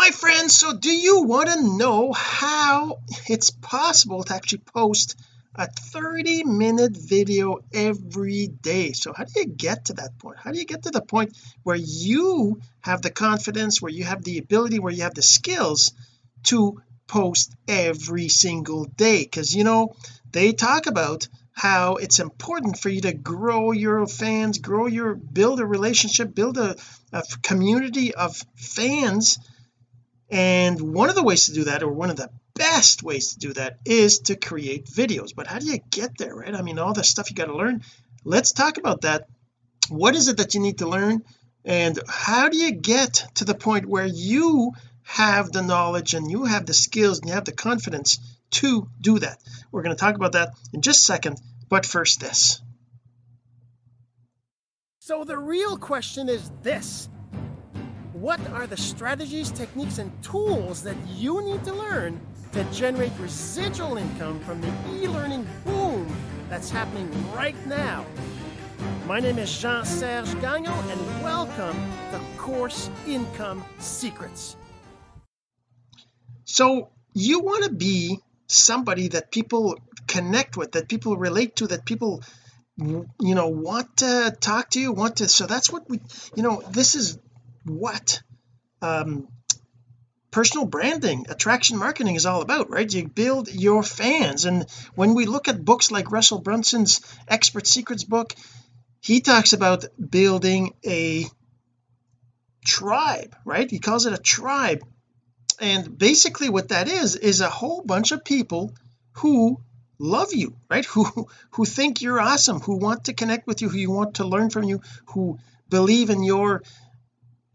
my friends so do you want to know how it's possible to actually post a 30 minute video every day? So how do you get to that point? How do you get to the point where you have the confidence where you have the ability where you have the skills to post every single day? Because you know they talk about how it's important for you to grow your fans grow your build a relationship build a, a community of fans and one of the ways to do that or one of the best ways to do that is to create videos. But how do you get there right? I mean all the stuff you got to learn. Let's talk about that. What is it that you need to learn? And how do you get to the point where you have the knowledge and you have the skills and you have the confidence to do that? We're going to talk about that in just a second. But first this. So the real question is this what are the strategies techniques and tools that you need to learn to generate residual income from the e-learning boom that's happening right now? My name is Jean-Serge Gagnon and welcome to Course Income Secrets. So you want to be somebody that people connect with that people relate to that people you know want to talk to you want to so that's what we you know this is what um personal branding attraction marketing is all about right? You build your fans. And when we look at books like Russell Brunson's expert secrets book he talks about building a tribe right? He calls it a tribe. And basically what that is is a whole bunch of people who love you right? Who who think you're awesome who want to connect with you who you want to learn from you who believe in your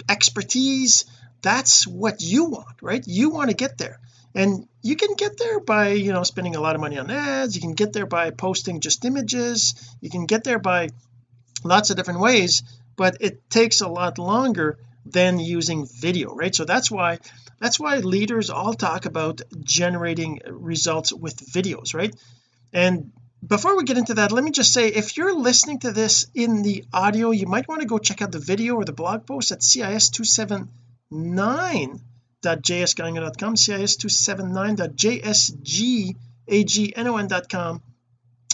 expertise that's what you want right? You want to get there. And you can get there by you know spending a lot of money on ads. You can get there by posting just images. You can get there by lots of different ways but it takes a lot longer than using video right? So that's why that's why leaders all talk about generating results with videos right? And before we get into that let me just say if you're listening to this in the audio you might want to go check out the video or the blog post at cis279.jsgagnon.com cis279.jsgagnon.com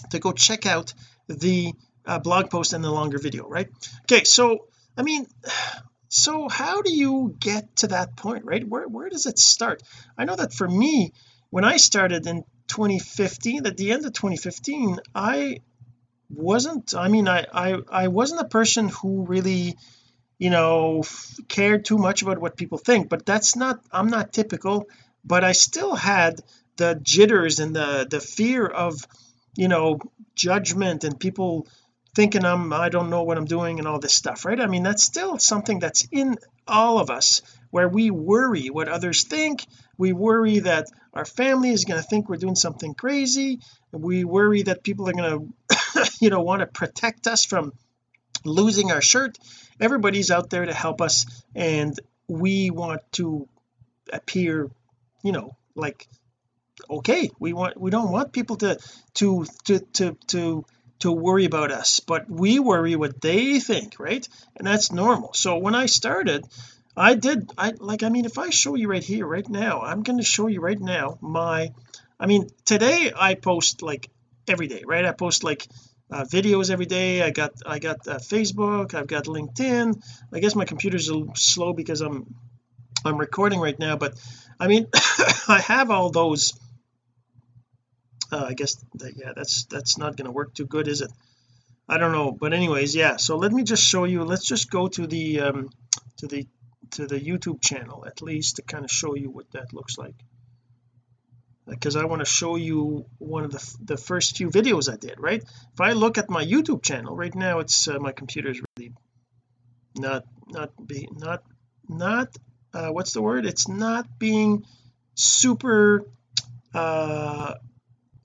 to go check out the uh, blog post and the longer video right? Okay so I mean so how do you get to that point right? Where where does it start? I know that for me when I started in 2015 at the end of 2015 I wasn't I mean I I, I wasn't a person who really you know cared too much about what people think but that's not I'm not typical but I still had the jitters and the the fear of you know judgment and people thinking I'm I don't know what I'm doing and all this stuff right? I mean that's still something that's in all of us where we worry what others think. We worry that our family is going to think we're doing something crazy. We worry that people are going to you know want to protect us from losing our shirt. Everybody's out there to help us and we want to appear you know like okay. We want we don't want people to to to to to to worry about us but we worry what they think right? And that's normal. So when I started I did I like I mean if I show you right here right now I'm going to show you right now my I mean today I post like every day right? I post like uh, videos every day. I got I got uh, Facebook I've got LinkedIn. I guess my computer's a little slow because I'm I'm recording right now but I mean I have all those uh, I guess that yeah that's that's not going to work too good is it? I don't know but anyways yeah so let me just show you let's just go to the um to the to the YouTube channel at least to kind of show you what that looks like. Because I want to show you one of the, the first few videos I did right? If I look at my YouTube channel right now it's uh, my computer is really not not be not not uh, what's the word? It's not being super uh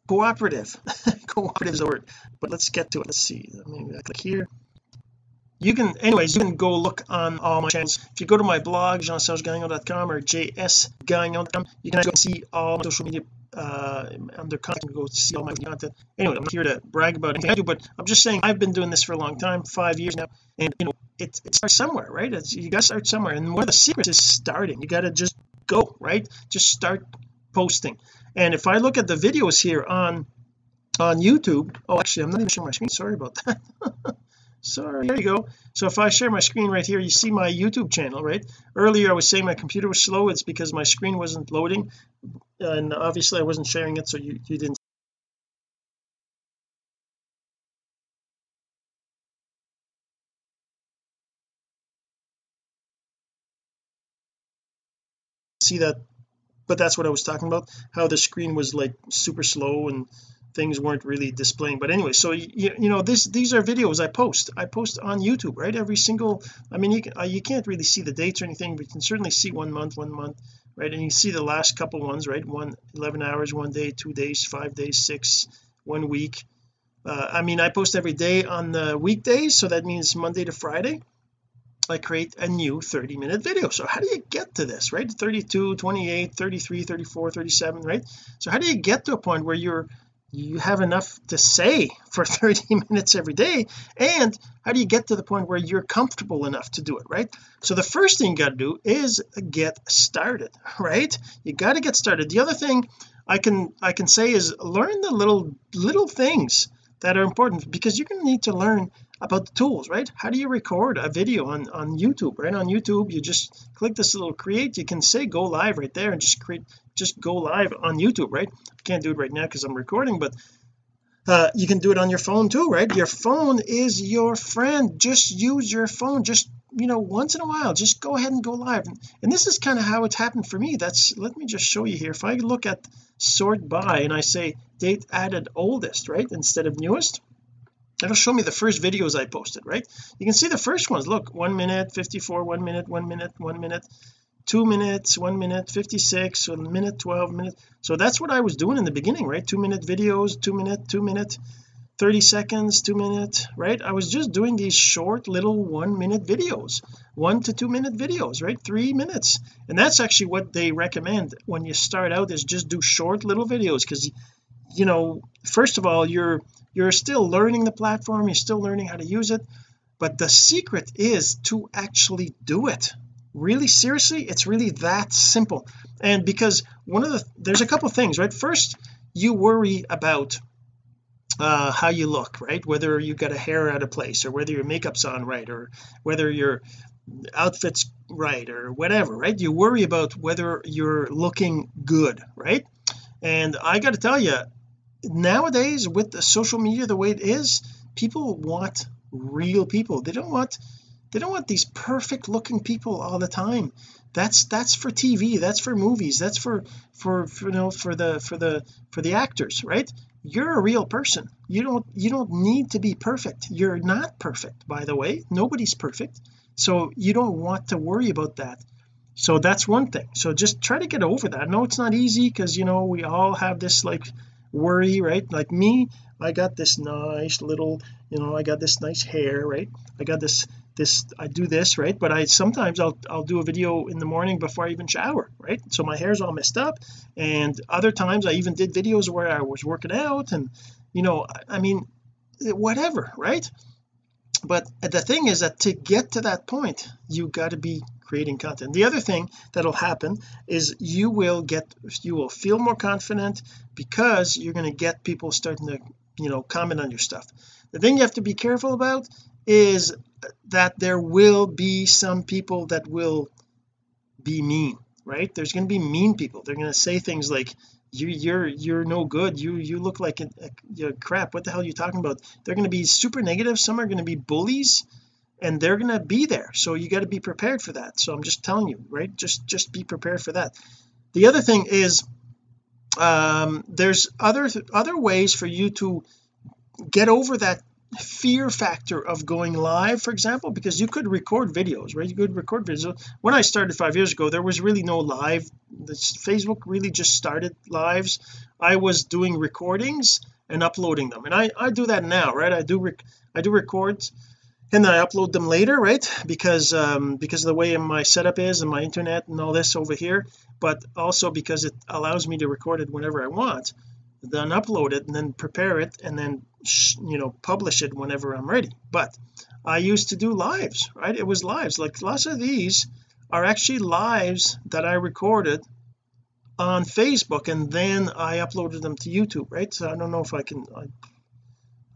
cooperative. Cooperative is the word but let's get to it. Let's see. Maybe I click here you can anyways you can go look on all my channels. If you go to my blog jeansergegagnon.com or jsgagnon.com you can see all my social media uh under content. Go see all my content. Anyway I'm not here to brag about anything I do but I'm just saying I've been doing this for a long time five years now and you know it, it starts somewhere right? It's, you got to start somewhere and one of the secrets is starting. You got to just go right? Just start posting. And if I look at the videos here on on YouTube oh actually I'm not even showing my screen. Sorry about that sorry there you go. So if I share my screen right here you see my YouTube channel right? Earlier I was saying my computer was slow. It's because my screen wasn't loading and obviously I wasn't sharing it so you, you didn't see that but that's what I was talking about how the screen was like super slow and things weren't really displaying. But anyway so you, you know this these are videos I post. I post on YouTube right? Every single I mean you can, uh, you can't really see the dates or anything but you can certainly see one month one month right? And you see the last couple ones right? One 11 hours one day two days five days six one week. Uh, I mean I post every day on the weekdays so that means Monday to Friday I create a new 30 minute video. So how do you get to this right? 32 28 33 34 37 right? So how do you get to a point where you're you have enough to say for 30 minutes every day and how do you get to the point where you're comfortable enough to do it right? So the first thing you got to do is get started right? You got to get started. The other thing I can I can say is learn the little little things that are important because you're going to need to learn about the tools right? How do you record a video on on YouTube right? On YouTube you just click this little create. You can say go live right there and just create just go live on YouTube right? I can't do it right now because I'm recording but uh, you can do it on your phone too right? Your phone is your friend. Just use your phone. Just you know once in a while just go ahead and go live. And this is kind of how it's happened for me. That's let me just show you here. If I look at sort by and I say date added oldest right instead of newest it'll show me the first videos I posted right? You can see the first ones. Look one minute 54 one minute one minute one minute two minutes one minute 56 one minute 12 minutes so that's what I was doing in the beginning right? Two minute videos two minute two minute 30 seconds two minute right? I was just doing these short little one minute videos one to two minute videos right? Three minutes. And that's actually what they recommend when you start out is just do short little videos because you know first of all you're you're still learning the platform you're still learning how to use it but the secret is to actually do it. Really seriously it's really that simple. And because one of the there's a couple things right? First you worry about uh how you look right? Whether you got a hair out of place or whether your makeup's on right or whether your outfit's right or whatever right? You worry about whether you're looking good right? And I got to tell you nowadays with the social media the way it is people want real people. They don't want they don't want these perfect looking people all the time. That's that's for TV that's for movies that's for for, for you know for the for the for the actors right? You're a real person. You don't you don't need to be perfect. You're not perfect by the way. Nobody's perfect. So you don't want to worry about that. So that's one thing. So just try to get over that. No it's not easy because you know we all have this like worry right? Like me I got this nice little you know I got this nice hair right? I got this this I do this right? But I sometimes I'll I'll do a video in the morning before I even shower right? So my hair's all messed up. And other times I even did videos where I was working out and you know I mean whatever right? But the thing is that to get to that point you got to be creating content. The other thing that'll happen is you will get you will feel more confident because you're going to get people starting to you know comment on your stuff. The thing you have to be careful about is that there will be some people that will be mean right? There's going to be mean people. They're going to say things like you you're you're no good. You you look like a, a, a crap. What the hell are you talking about? They're going to be super negative. Some are going to be bullies and they're going to be there. So you got to be prepared for that. So I'm just telling you right? Just just be prepared for that. The other thing is um there's other other ways for you to get over that fear factor of going live for example because you could record videos right? You could record videos. When I started five years ago there was really no live. This Facebook really just started lives. I was doing recordings and uploading them. And I I do that now right? I do I do records and then I upload them later right? Because um because of the way my setup is and my internet and all this over here. But also because it allows me to record it whenever I want then upload it and then prepare it and then you know publish it whenever I'm ready. But I used to do lives right? It was lives. Like lots of these are actually lives that I recorded on Facebook and then I uploaded them to YouTube right? So I don't know if I can I,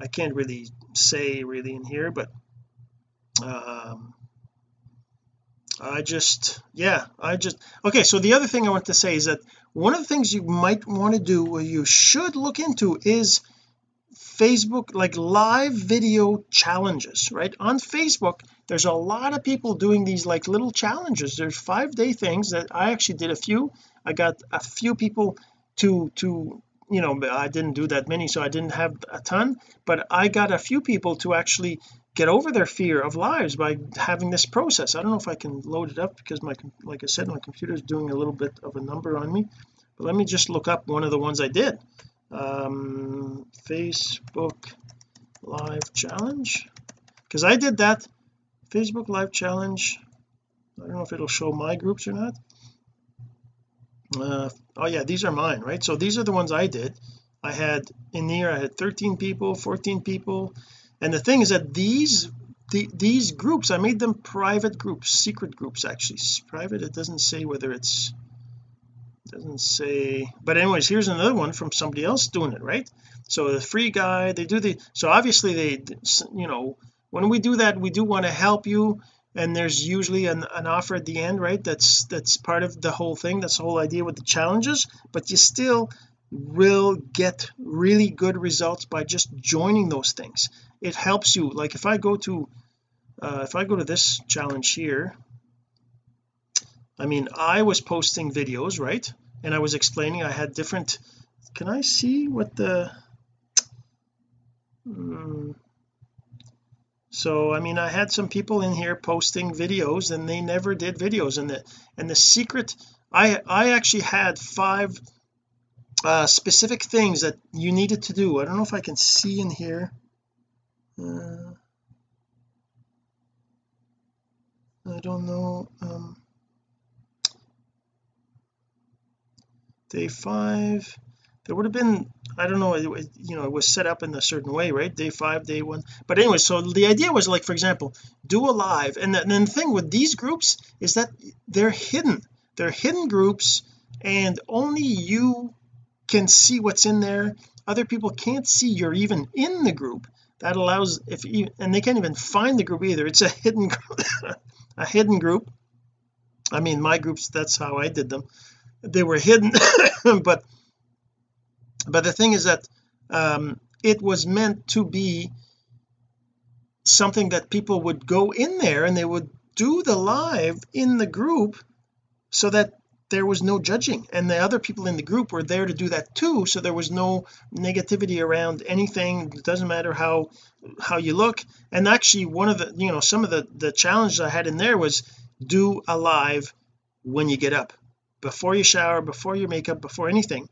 I can't really say really in here but um I just yeah I just okay so the other thing I want to say is that one of the things you might want to do or you should look into is Facebook like live video challenges right? On Facebook there's a lot of people doing these like little challenges. There's five day things that I actually did a few. I got a few people to to you know I didn't do that many so I didn't have a ton but I got a few people to actually get over their fear of lives by having this process. I don't know if I can load it up because my like I said my computer is doing a little bit of a number on me. But let me just look up one of the ones I did. Um Facebook live challenge. Because I did that. Facebook live challenge. I don't know if it'll show my groups or not. Uh, oh yeah these are mine right? So these are the ones I did. I had in here I had 13 people 14 people and the thing is that these the, these groups I made them private groups secret groups actually. Private it doesn't say whether it's doesn't say but anyways here's another one from somebody else doing it right? So the free guy they do the so obviously they you know when we do that we do want to help you and there's usually an, an offer at the end right? That's that's part of the whole thing that's the whole idea with the challenges but you still will get really good results by just joining those things it helps you like if I go to uh, if I go to this challenge here I mean I was posting videos right? And I was explaining I had different can I see what the um, so I mean I had some people in here posting videos and they never did videos. And the and the secret I I actually had five uh specific things that you needed to do. I don't know if I can see in here uh, I don't know um day five there would have been I don't know it, you know it was set up in a certain way right? Day five day one but anyway so the idea was like for example do a live and, and then the thing with these groups is that they're hidden they're hidden groups and only you can see what's in there other people can't see you're even in the group that allows if you and they can't even find the group either. It's a hidden a hidden group. I mean my groups that's how I did them. They were hidden but but the thing is that um it was meant to be something that people would go in there and they would do the live in the group so that there was no judging. And the other people in the group were there to do that too. So there was no negativity around anything. It doesn't matter how how you look. And actually one of the you know some of the the challenges I had in there was do a live when you get up. Before you shower before your makeup before anything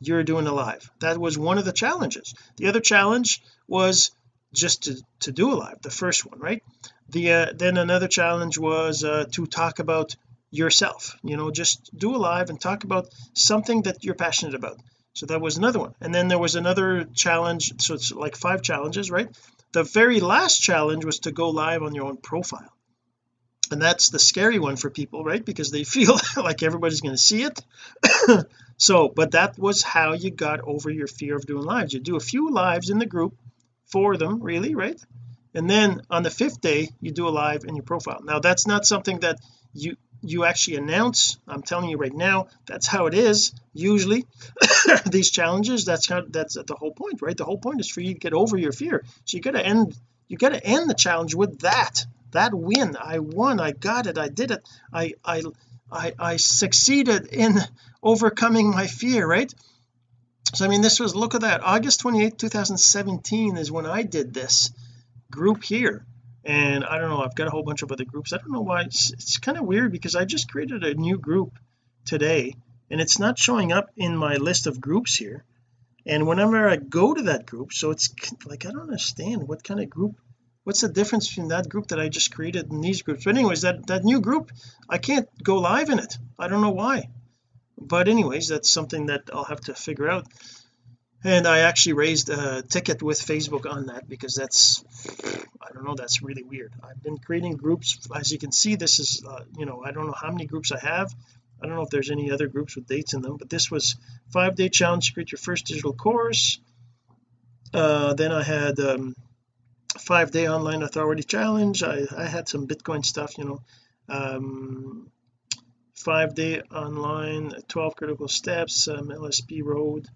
you're doing a live that was one of the challenges. The other challenge was just to to do a live the first one right? The uh, then another challenge was uh, to talk about yourself you know just do a live and talk about something that you're passionate about. So that was another one. And then there was another challenge so it's like five challenges right? The very last challenge was to go live on your own profile. And that's the scary one for people right? Because they feel like everybody's going to see it. So but that was how you got over your fear of doing lives. You do a few lives in the group for them really right? And then on the fifth day you do a live in your profile. Now that's not something that you you actually announce I'm telling you right now that's how it is. Usually these challenges that's how that's the whole point right? The whole point is for you to get over your fear. So you got to end you got to end the challenge with that that win. I won I got it I did it. I I I, I succeeded in overcoming my fear right? So I mean this was look at that. August 28 2017 is when I did this group here and I don't know I've got a whole bunch of other groups. I don't know why it's, it's kind of weird because I just created a new group today and it's not showing up in my list of groups here. And whenever I go to that group so it's like I don't understand what kind of group what's the difference between that group that I just created and these groups? But anyways that that new group I can't go live in it. I don't know why. But anyways that's something that I'll have to figure out and I actually raised a ticket with Facebook on that because that's I don't know that's really weird. I've been creating groups. As you can see this is uh, you know I don't know how many groups I have. I don't know if there's any other groups with dates in them but this was five day challenge to create your first digital course. Uh, then I had um, five day online authority challenge. I, I had some Bitcoin stuff you know. Um, five day online 12 critical steps um, LSP road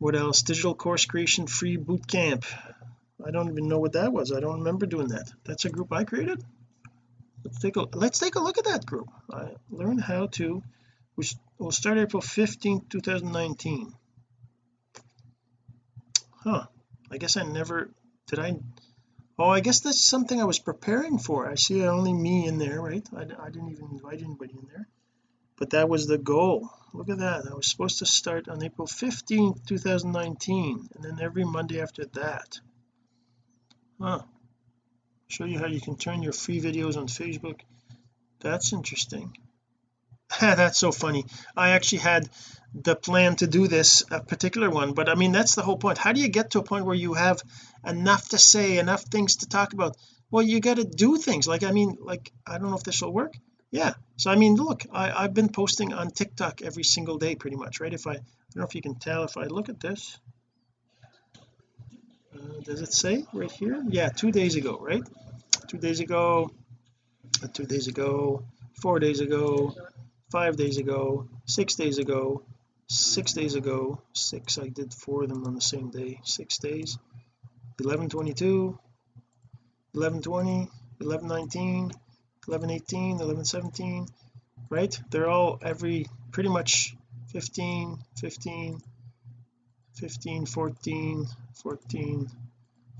what else? Digital course creation free boot camp. I don't even know what that was. I don't remember doing that. That's a group I created? Let's take a let's take a look at that group. I learned how to which will start April 15 2019 huh. I guess I never did I oh I guess that's something I was preparing for. I see only me in there right? I, I didn't even invite anybody in there. But that was the goal look at that. I was supposed to start on April 15th 2019 and then every Monday after that. Huh. Show you how you can turn your free videos on Facebook. That's interesting. That's so funny. I actually had the plan to do this a particular one but I mean that's the whole point. How do you get to a point where you have enough to say enough things to talk about? Well you got to do things. Like I mean like I don't know if this will work yeah. So I mean look I, I've been posting on TikTok every single day pretty much right? If I I don't know if you can tell if I look at this uh, does it say right here? Yeah two days ago right? Two days ago uh, two days ago four days ago five days ago six days ago six days ago six. I did four of them on the same day six days. 11 22 11 20 11 18 11 17 right? They're all every pretty much 15 15 15 14 14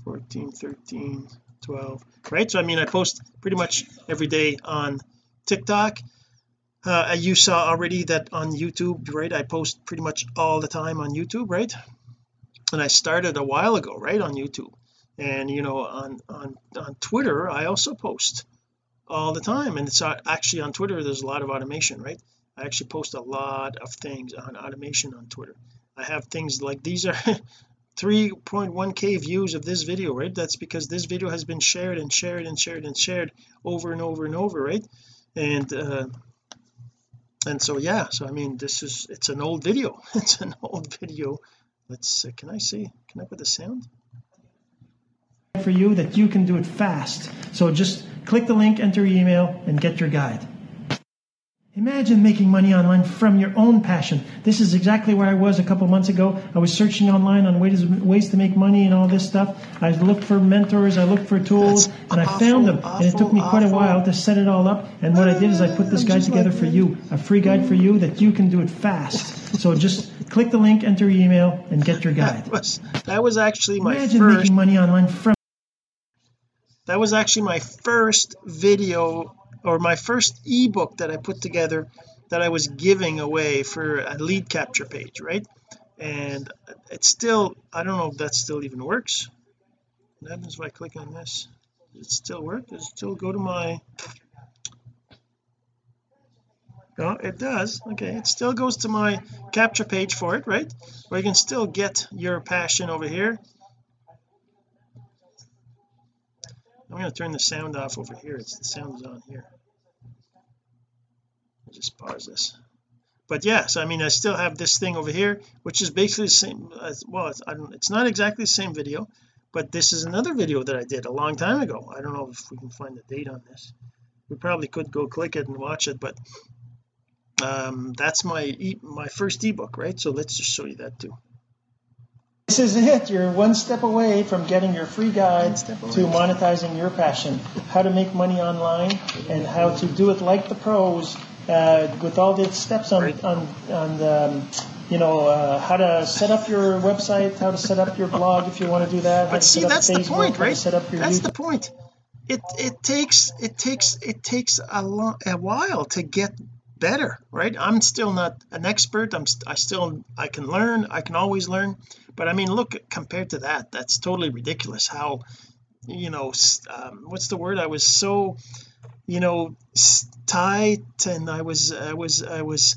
14 13 12 right? So I mean I post pretty much every day on TikTok. Uh, you saw already that on YouTube right I post pretty much all the time on YouTube right? And I started a while ago right on YouTube. And you know on on on Twitter I also post all the time. And it's actually on Twitter there's a lot of automation right? I actually post a lot of things on automation on Twitter. I have things like these are 3.1k views of this video right? That's because this video has been shared and shared and shared and shared over and over and over right? And uh and so yeah so I mean this is it's an old video. It's an old video. Let's uh, can I see? Can I put the sound? For you that you can do it fast. So just click the link enter your email and get your guide Imagine making money online from your own passion. This is exactly where I was a couple months ago. I was searching online on ways, ways to make money and all this stuff. I looked for mentors, I looked for tools, That's and I awful, found them. Awful, and it took me quite a while to set it all up. And what I did is I put this guide together like for you, a free guide for you that you can do it fast. So just click the link, enter your email, and get your guide. That was, that was actually my Imagine first, making money online from. That was actually my first video or my first ebook that I put together that I was giving away for a lead capture page right? And it's still I don't know if that still even works. What happens if I click on this? Does it still work? Does it still go to my no it does. Okay it still goes to my capture page for it right? Where you can still get your passion over here I'm going to turn the sound off over here. It's the sound is on here. I'll just pause this. But yes yeah, so I mean I still have this thing over here which is basically the same as well it's, it's not exactly the same video but this is another video that I did a long time ago. I don't know if we can find the date on this. We probably could go click it and watch it but um that's my e my first ebook right? So let's just show you that too this is it. You're one step away from getting your free guide to monetizing your passion. How to make money online and how to do it like the pros uh, with all the steps on on on the, um, you know uh, how to set up your website how to set up your blog if you want to do that but see that's Facebook, the point right? set up your that's YouTube. the point. It it takes it takes it takes a long a while to get better right? I'm still not an expert. I'm I still I can learn. I can always learn but I mean look compared to that that's totally ridiculous how you know um, what's the word? I was so you know tight and I was I was I was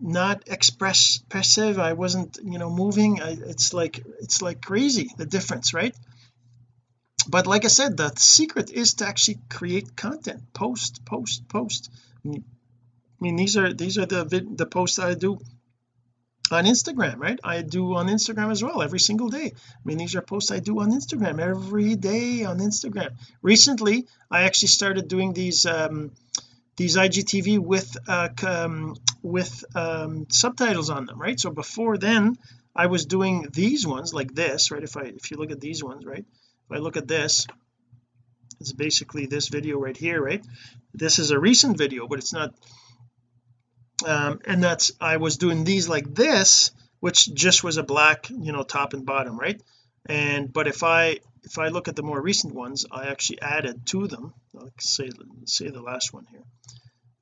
not expressive I wasn't you know moving. I, it's like it's like crazy the difference right? But like I said the secret is to actually create content. Post post post. I mean these are these are the the posts I do on Instagram right? I do on Instagram as well every single day. I mean these are posts I do on Instagram every day on Instagram. Recently I actually started doing these um these IGTV with uh um, with um subtitles on them right? So before then I was doing these ones like this right? If I if you look at these ones right? If I look at this it's basically this video right here right? This is a recent video but it's not um and that's I was doing these like this which just was a black you know top and bottom right? And but if I if I look at the more recent ones I actually added to them. Like say say the last one here.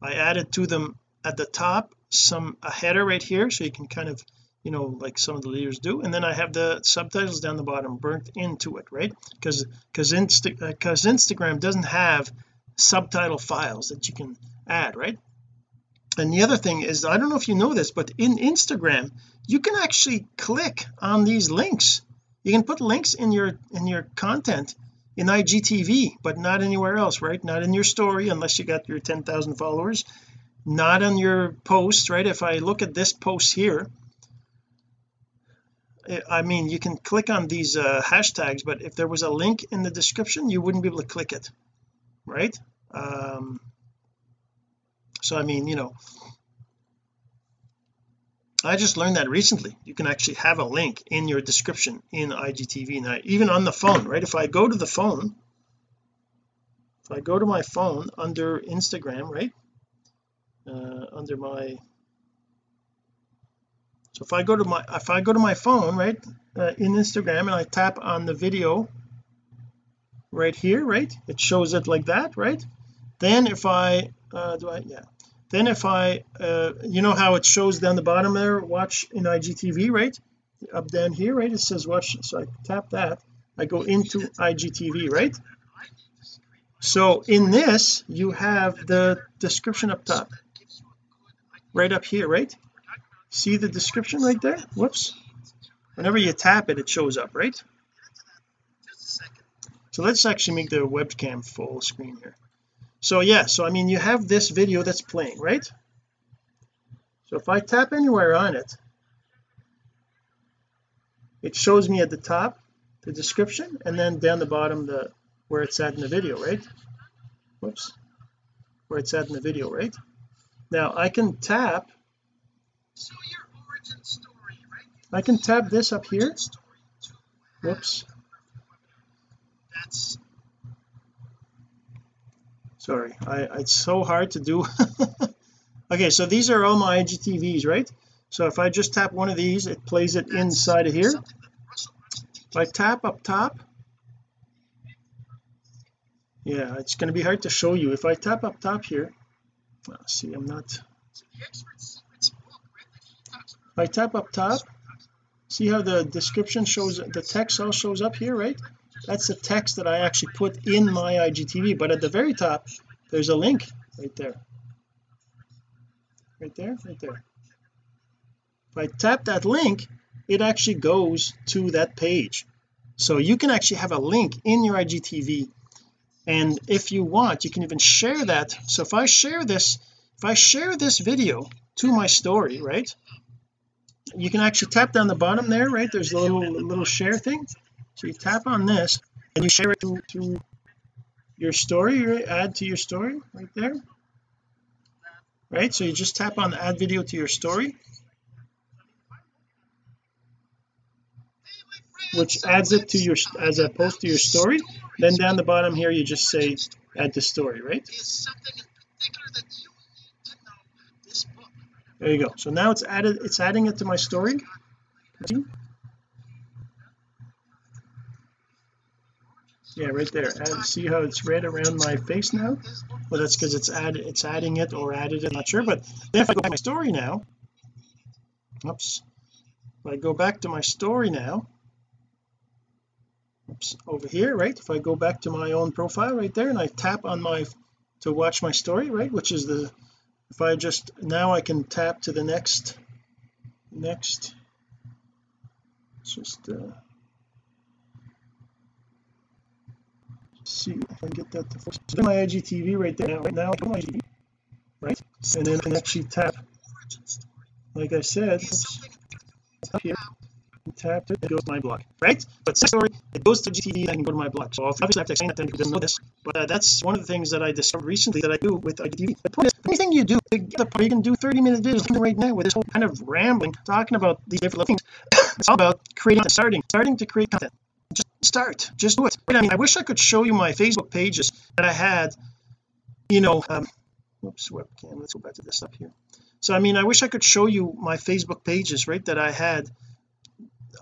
I added to them at the top some a header right here so you can kind of you know like some of the leaders do. And then I have the subtitles down the bottom burnt into it right? Because because Insta because Instagram doesn't have subtitle files that you can add right and the other thing is I don't know if you know this but in Instagram you can actually click on these links. You can put links in your in your content in IGTV but not anywhere else right? Not in your story unless you got your 10,000 followers. Not on your post right? If I look at this post here I mean you can click on these uh, hashtags but if there was a link in the description you wouldn't be able to click it right? Um so I mean you know I just learned that recently. You can actually have a link in your description in IGTV now even on the phone right? If I go to the phone if I go to my phone under Instagram right? Uh, under my so if I go to my if I go to my phone right uh, in Instagram and I tap on the video right here right? It shows it like that right? Then if I uh do I yeah. Then if I uh you know how it shows down the bottom there? Watch in IGTV right? Up down here right? It says watch so I tap that. I go into IGTV right? So in this you have the description up top. Right up here right? See the description right there? Whoops. Whenever you tap it it shows up right? So let's actually make the webcam full screen here so yeah so I mean you have this video that's playing right? So if I tap anywhere on it it shows me at the top the description and then down the bottom the where it's at in the video right? Whoops. Where it's at in the video right? Now I can tap. So story, right? I can tap this up here. Whoops sorry. I it's so hard to do. Okay so these are all my IGTVs right? So if I just tap one of these it plays it inside of here. if I tap up top yeah it's going to be hard to show you. If I tap up top here oh, see I'm not if I tap up top see how the description shows the text all shows up here right that's the text that I actually put in my IGTV but at the very top there's a link right there. Right there right there. If I tap that link it actually goes to that page. So you can actually have a link in your IGTV and if you want you can even share that. So if I share this if I share this video to my story right you can actually tap down the bottom there right? There's a little little share thing so you tap on this and you share it to, to your story right? add to your story right there? Right so you just tap on add video to your story which adds it to your as a post to your story. Then down the bottom here you just say add to story right? There you go. So now it's added it's adding it to my story yeah right there. See how it's red around my face now? Well that's because it's added it's adding it or added it I'm not sure but then if I go back to my story now oops if I go back to my story now oops over here right? If I go back to my own profile right there and I tap on my to watch my story right which is the if I just now I can tap to the next next just uh see if I can get that to focus. so there's my IGTV right there right now. My IGTV right? And then I can actually tap like I said here. Tap it, it goes to my blog right? But story it goes to GTV I can go to my blog so obviously I have to explain that to not know this but uh, that's one of the things that I discovered recently that I do with IGTV the point is anything you do you can do 30 minute videos right now with this whole kind of rambling talking about these different things. It's all about creating starting starting to create content just start. Just do it. I mean I wish I could show you my Facebook pages that I had you know um whoops webcam let's go back to this up here. So I mean I wish I could show you my Facebook pages right that I had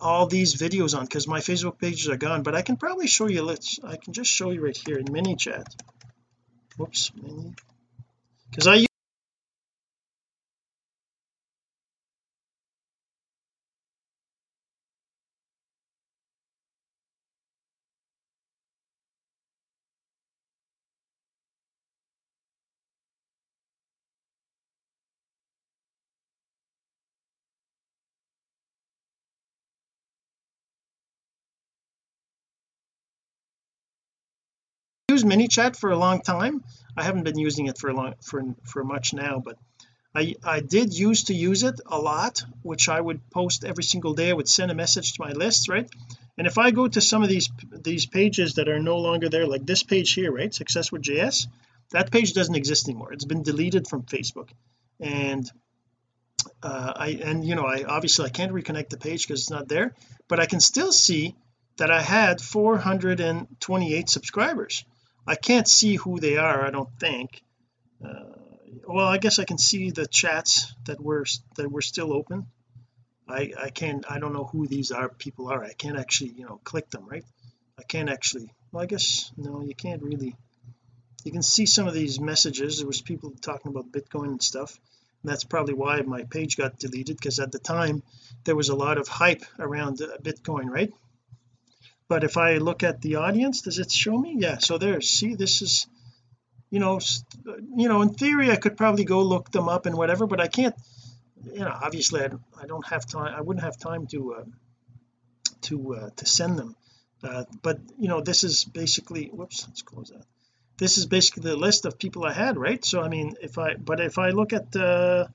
all these videos on because my Facebook pages are gone. But I can probably show you let's I can just show you right here in mini ManyChat whoops mini. Because I used ManyChat for a long time. I haven't been using it for a long for for much now but I I did used to use it a lot which I would post every single day. I would send a message to my list right? And if I go to some of these these pages that are no longer there like this page here right success with JS that page doesn't exist anymore. It's been deleted from Facebook. And uh, I and you know I obviously I can't reconnect the page because it's not there but I can still see that I had 428 subscribers I can't see who they are I don't think. Uh, well I guess I can see the chats that were that were still open. I I can't I don't know who these are people are. I can't actually you know click them right? I can't actually well I guess no you can't really. You can see some of these messages. There was people talking about Bitcoin and stuff. And that's probably why my page got deleted because at the time there was a lot of hype around uh, Bitcoin right but if I look at the audience does it show me? Yeah so there see this is you know you know in theory I could probably go look them up and whatever but I can't you know obviously I, don't have time I wouldn't have time to uh, to uh, to send them. Uh, but you know this is basically whoops let's close that. This is basically the list of people I had right? So I mean if I but if I look at uh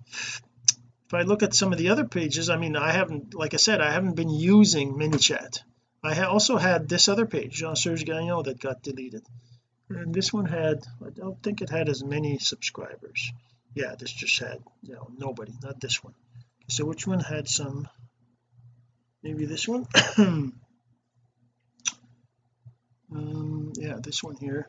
if I look at some of the other pages I mean I haven't like I said I haven't been using ManyChat I also had this other page Jean-Serge Gagnon that got deleted. And this one had I don't think it had as many subscribers. Yeah this just had you know nobody not this one. So which one had some? Maybe this one? Um yeah this one here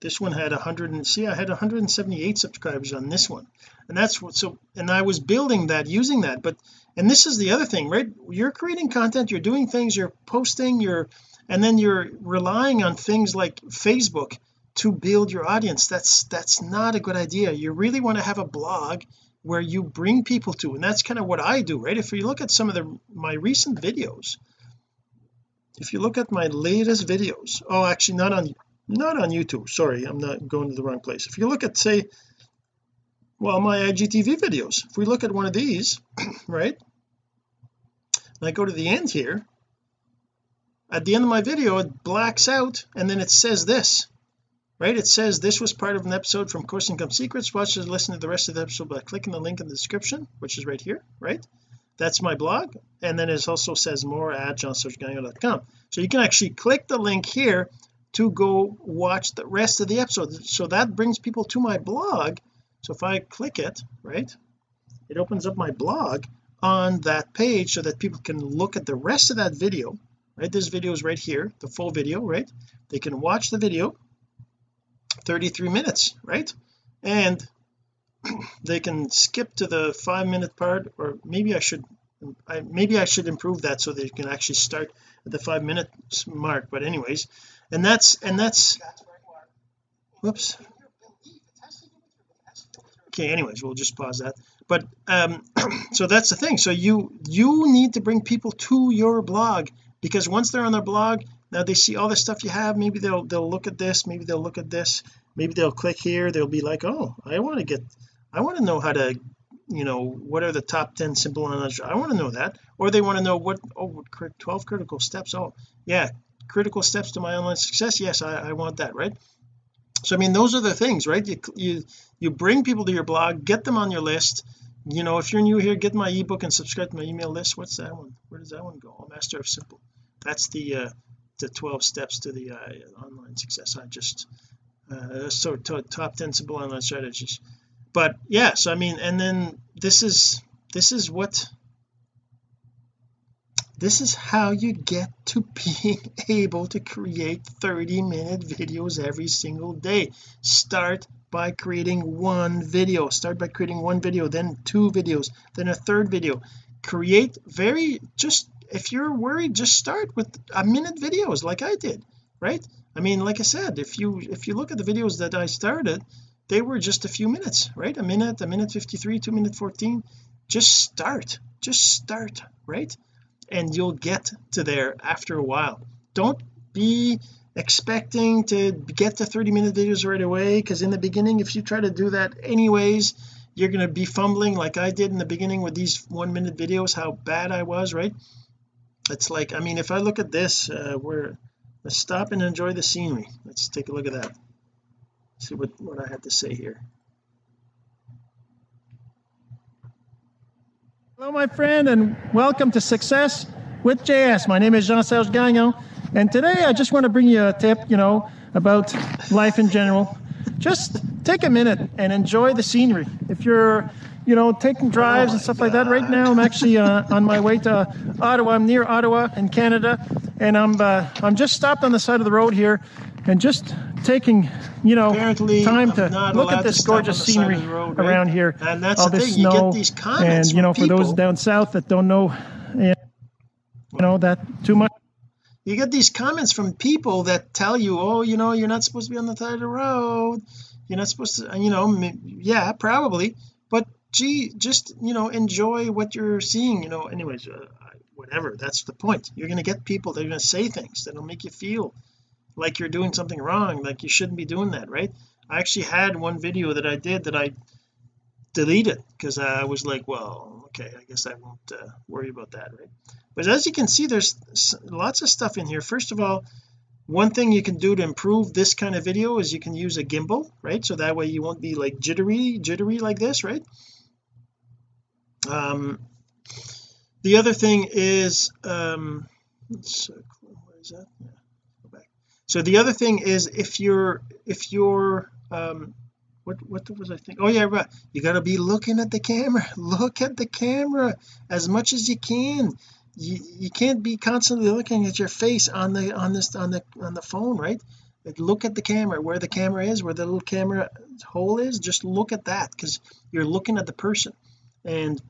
this one had 100 and see I had 178 subscribers on this one. And that's what so and I was building that using that. But and this is the other thing right? You're creating content you're doing things you're posting you're and then you're relying on things like Facebook to build your audience. That's that's not a good idea. You really want to have a blog where you bring people to and that's kind of what I do right? If you look at some of the my recent videos if you look at my latest videos oh actually not on not on YouTube. Sorry I'm not going to the wrong place. If you look at say well my IGTV videos if we look at one of these right and I go to the end here at the end of my video it blacks out and then it says this right? It says this was part of an episode from course income secrets. Watch and listen to the rest of the episode by clicking the link in the description which is right here right? That's my blog and then it also says more at jeansergegagnon.com so you can actually click the link here to go watch the rest of the episode. So that brings people to my blog. So if I click it right it opens up my blog on that page so that people can look at the rest of that video right? This video is right here the full video right? They can watch the video 33 minutes right? And they can skip to the five minute part or maybe I should I maybe I should improve that so they can actually start at the five minute mark. But anyways and that's and that's whoops. Okay anyways we'll just pause that. But um so that's the thing. So you you need to bring people to your blog because once they're on their blog now they see all the stuff you have maybe they'll they'll look at this maybe they'll look at this maybe they'll click here they'll be like oh I want to get I want to know how to you know what are the top 10 simple knowledge I want to know that. Or they want to know what oh 12 critical steps oh yeah critical steps to my online success yes I, I want that right? So I mean those are the things right? You you you bring people to your blog get them on your list. You know if you're new here get my ebook and subscribe to my email list. What's that one? Where does that one go? Oh, master of simple. That's the uh the 12 steps to the uh, online success. I just uh so top 10 simple online strategies. But yeah so I mean and then this is this is what this is how you get to being able to create 30 minute videos every single day. Start by creating one video. Start by creating one video then two videos then a third video. Create very just if you're worried just start with a minute videos like I did right? I mean like I said if you if you look at the videos that I started they were just a few minutes right? A minute a minute 53 two minute 14 just start just start right and you'll get to there after a while. Don't be expecting to get to 30 minute videos right away because in the beginning if you try to do that anyways you're going to be fumbling like I did in the beginning with these one minute videos how bad I was right? It's like I mean if I look at this uh where let's stop and enjoy the scenery. Let's take a look at that. See what what I had to say here hello my friend and welcome to success with JS my name is Jean-Serge Gagnon and today I just want to bring you a tip you know about life in general. Just take a minute and enjoy the scenery. If you're you know taking drives oh and stuff God. like that right now I'm actually uh, on my way to Ottawa. I'm near Ottawa in Canada and I'm uh, I'm just stopped on the side of the road here and just taking you know Apparently, time to look at this gorgeous scenery road, right? around here. And that's all the this snow and you know for people. those down south that don't know you know that too much. You get these comments from people that tell you oh you know you're not supposed to be on the side of the road. You're not supposed to you know yeah probably. But gee just you know enjoy what you're seeing you know. Anyways uh, whatever that's the point. You're going to get people that are going to say things that'll make you feel like you're doing something wrong like you shouldn't be doing that right? I actually had one video that I did that I deleted because I was like well okay I guess I won't uh, worry about that right? But as you can see there's lots of stuff in here. First of all one thing you can do to improve this kind of video is you can use a gimbal right? So that way you won't be like jittery jittery like this right? Um the other thing is um let's, where is that? Yeah, so the other thing is if you're if you're um what what was I think? Oh yeah right. You got to be looking at the camera. Look at the camera as much as you can. You you can't be constantly looking at your face on the on this on the on the phone right? Look at the camera. Where the camera is where the little camera hole is just look at that because you're looking at the person. And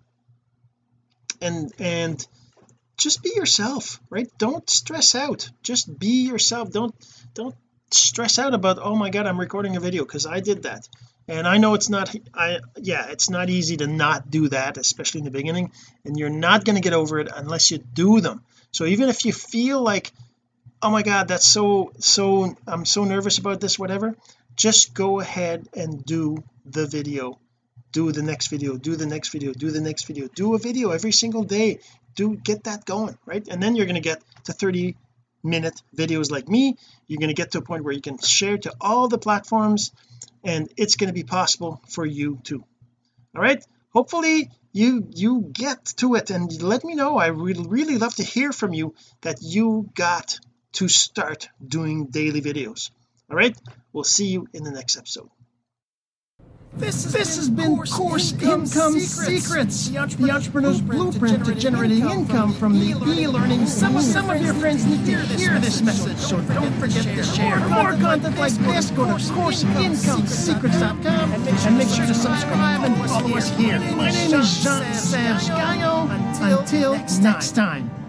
and and just be yourself right? Don't stress out. Just be yourself. Don't don't stress out about oh my god I'm recording a video because I did that. And I know it's not I yeah it's not easy to not do that especially in the beginning and you're not going to get over it unless you do them. So even if you feel like oh my god that's so so I'm so nervous about this whatever just go ahead and do the video. Do the next video. Do the next video. Do the next video. Do a video every single day do get that going right? And then you're going to get to 30 minute videos like me. You're going to get to a point where you can share to all the platforms and it's going to be possible for you too. All right? Hopefully you you get to it and let me know. I would really love to hear from you that you got to start doing daily videos. All right? We'll see you in the next episode this has, this has been Course, course Income, income Secrets, Secrets. The, entrepreneur's the entrepreneur's, blueprint, to generating, income, income from the e-learning. Some, of, some of your friends need to hear this message, so don't forget to share. For more content like this, go to CourseIncomeSecrets.com and make sure to subscribe and follow us here. My name is Jean-Serge Gagnon. Until next time.